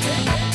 Yeah.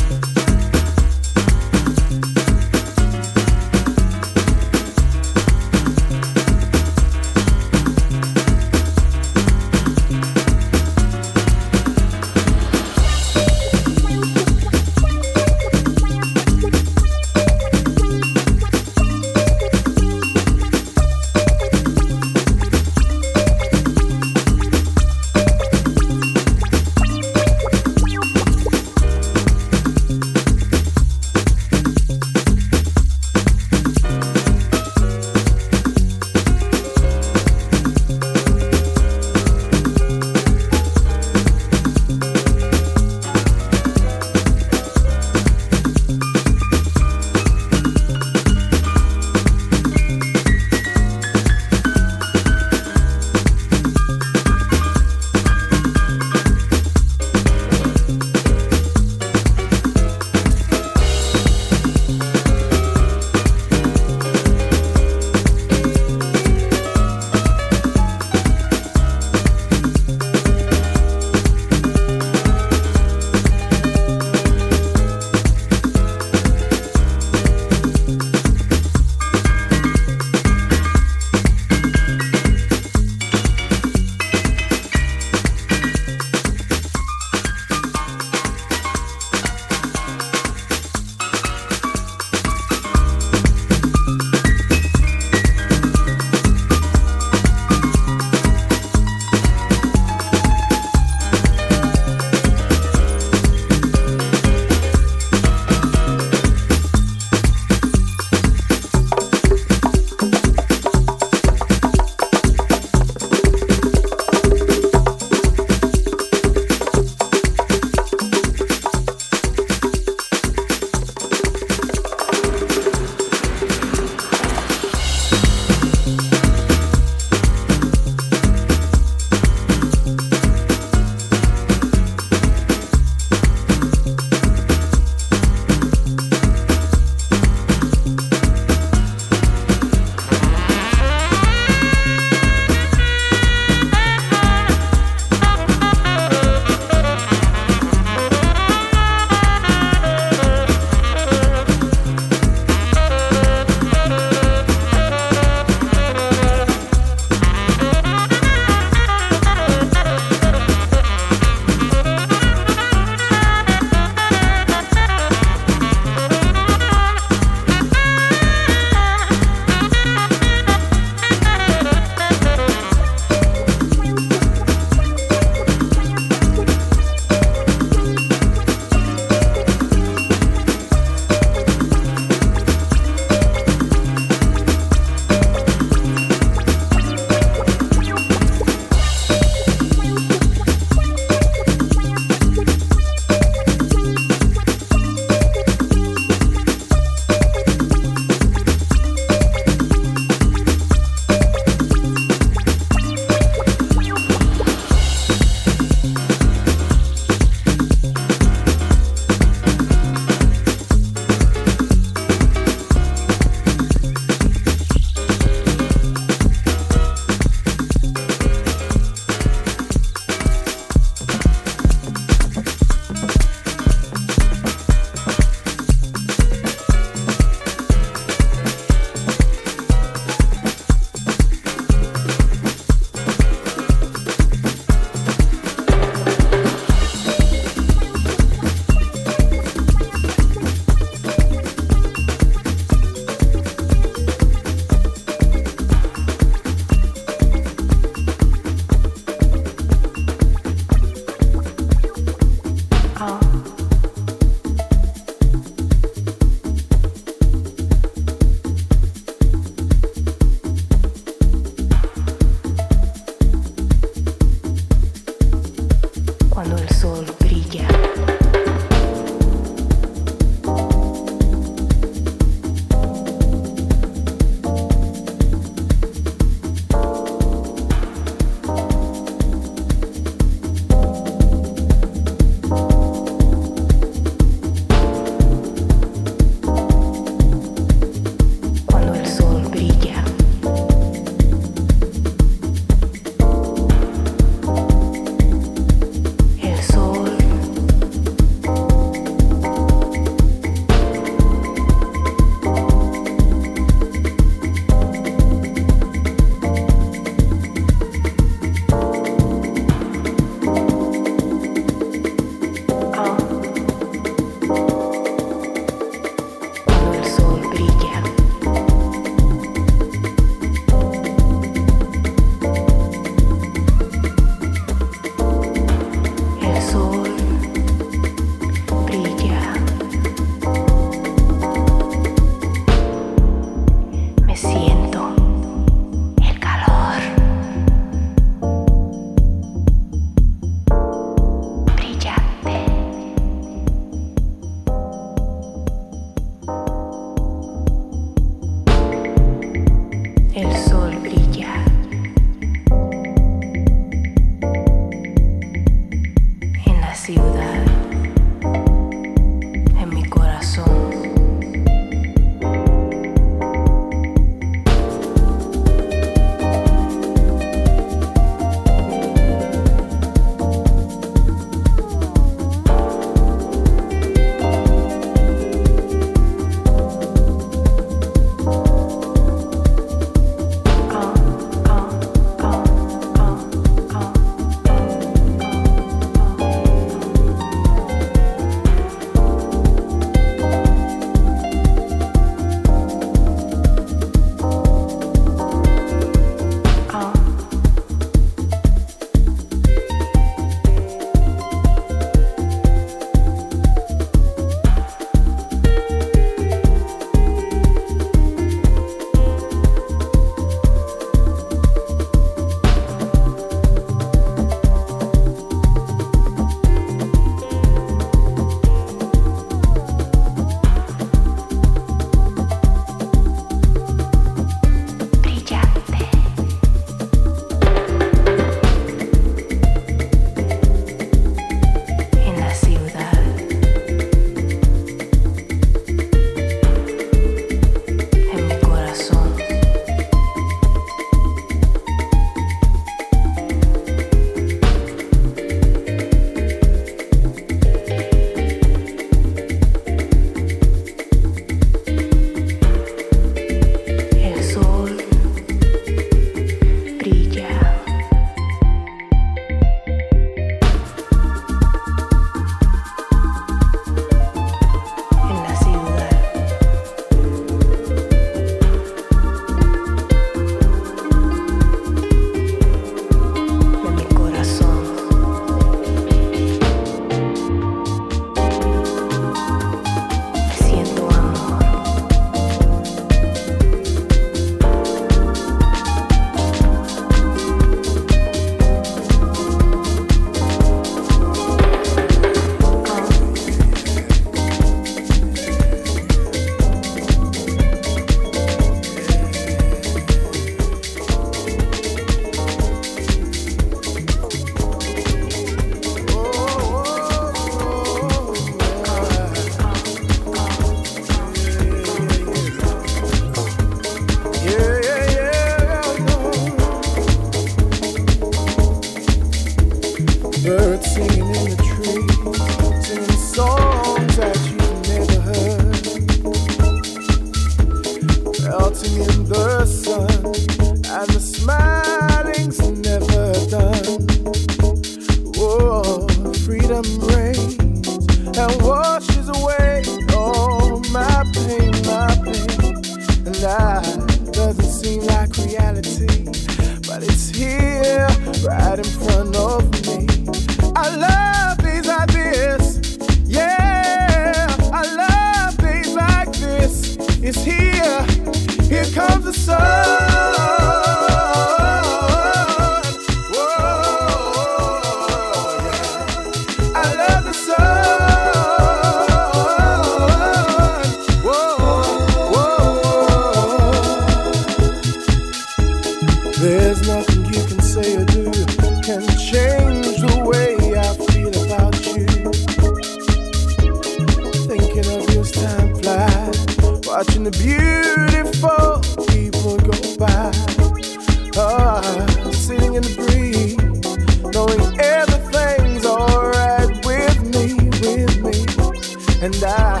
and I,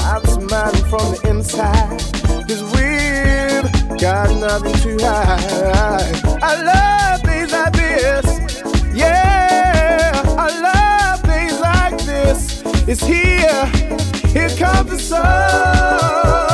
I'm smiling from the inside. Cause we've got nothing to hide. I love things like this, yeah. I love things like this. It's here, here comes the sun.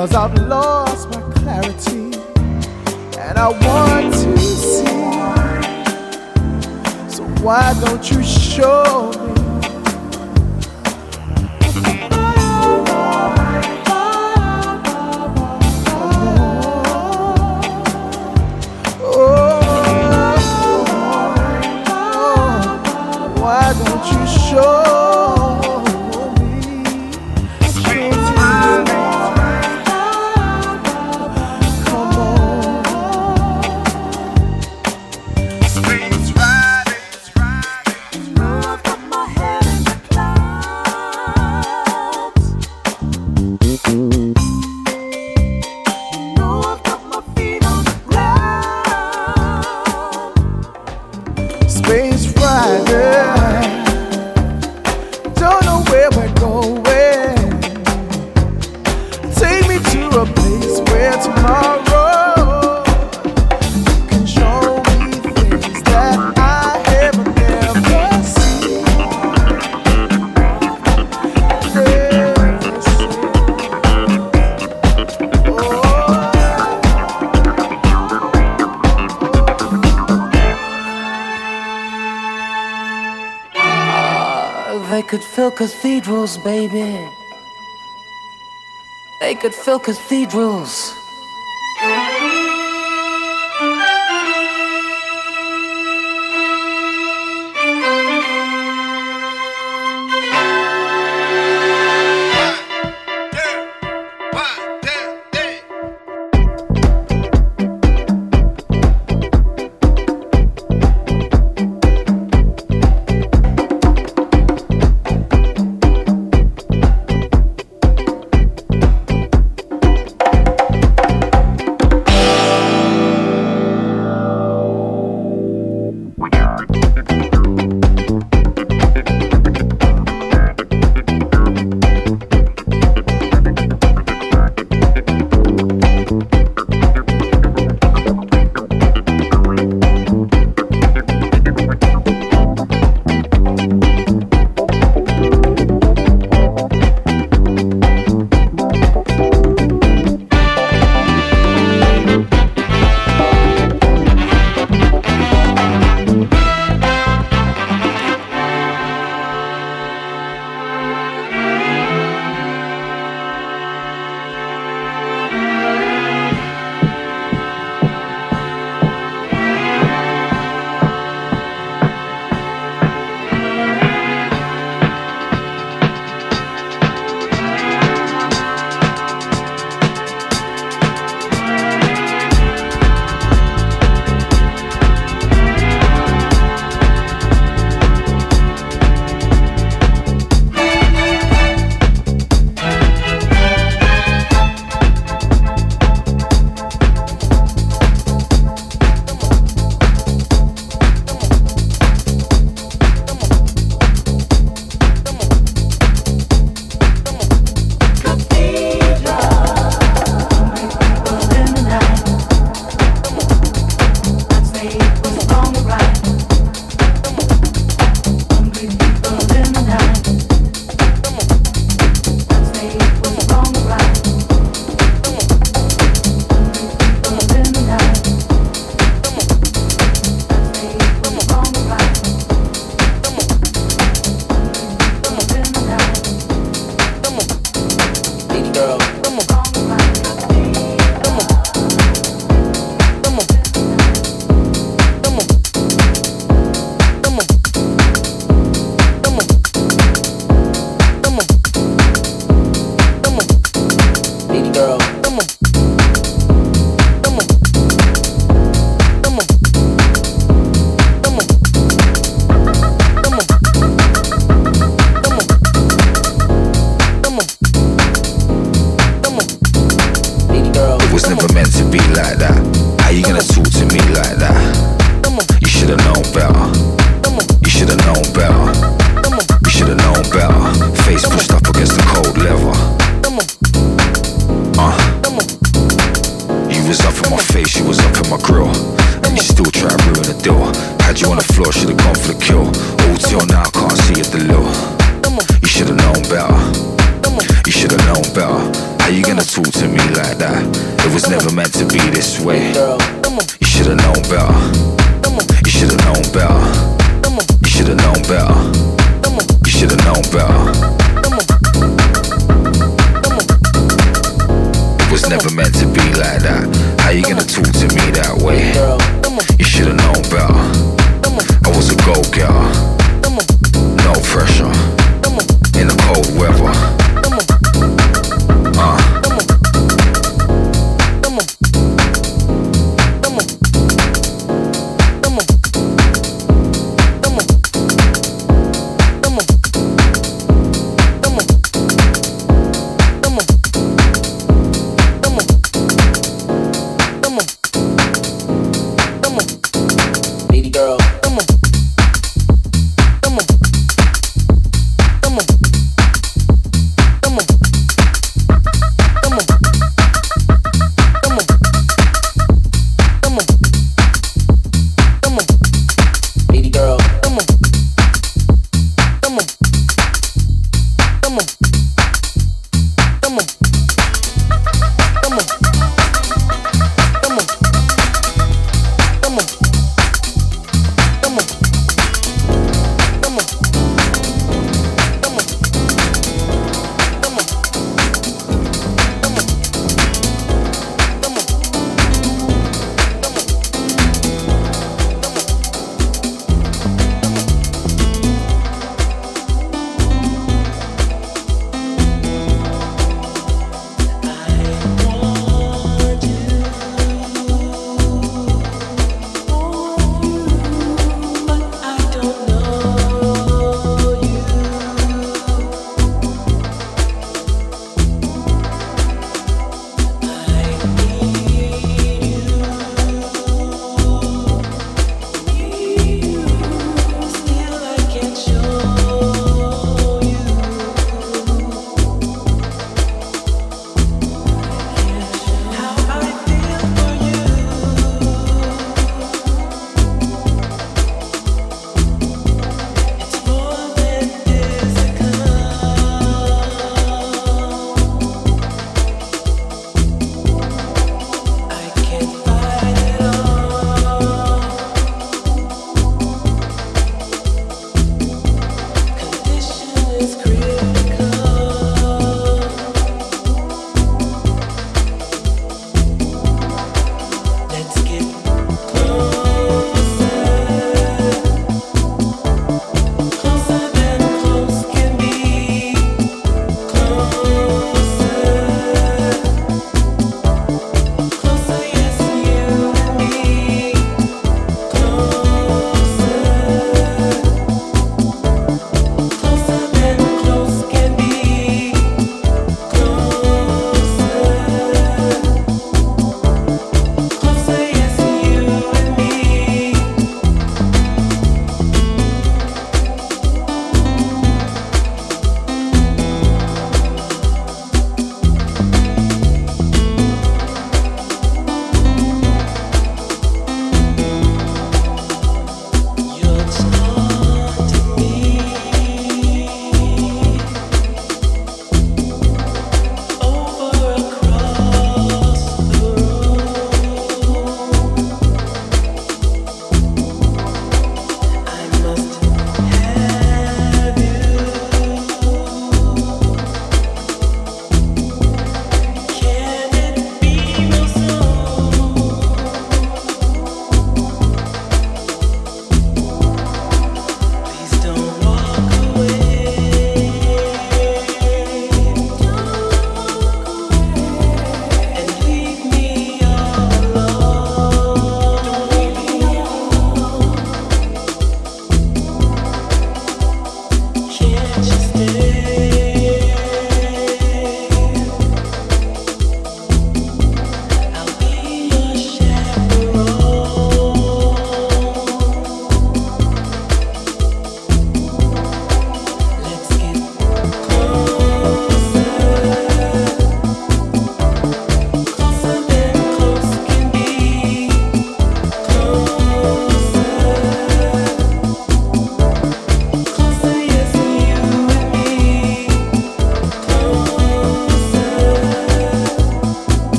Cause I've lost my clarity and I want to see. So why don't you show me? Oh, oh, oh, why don't you show? cathedrals, baby. They could fill cathedrals.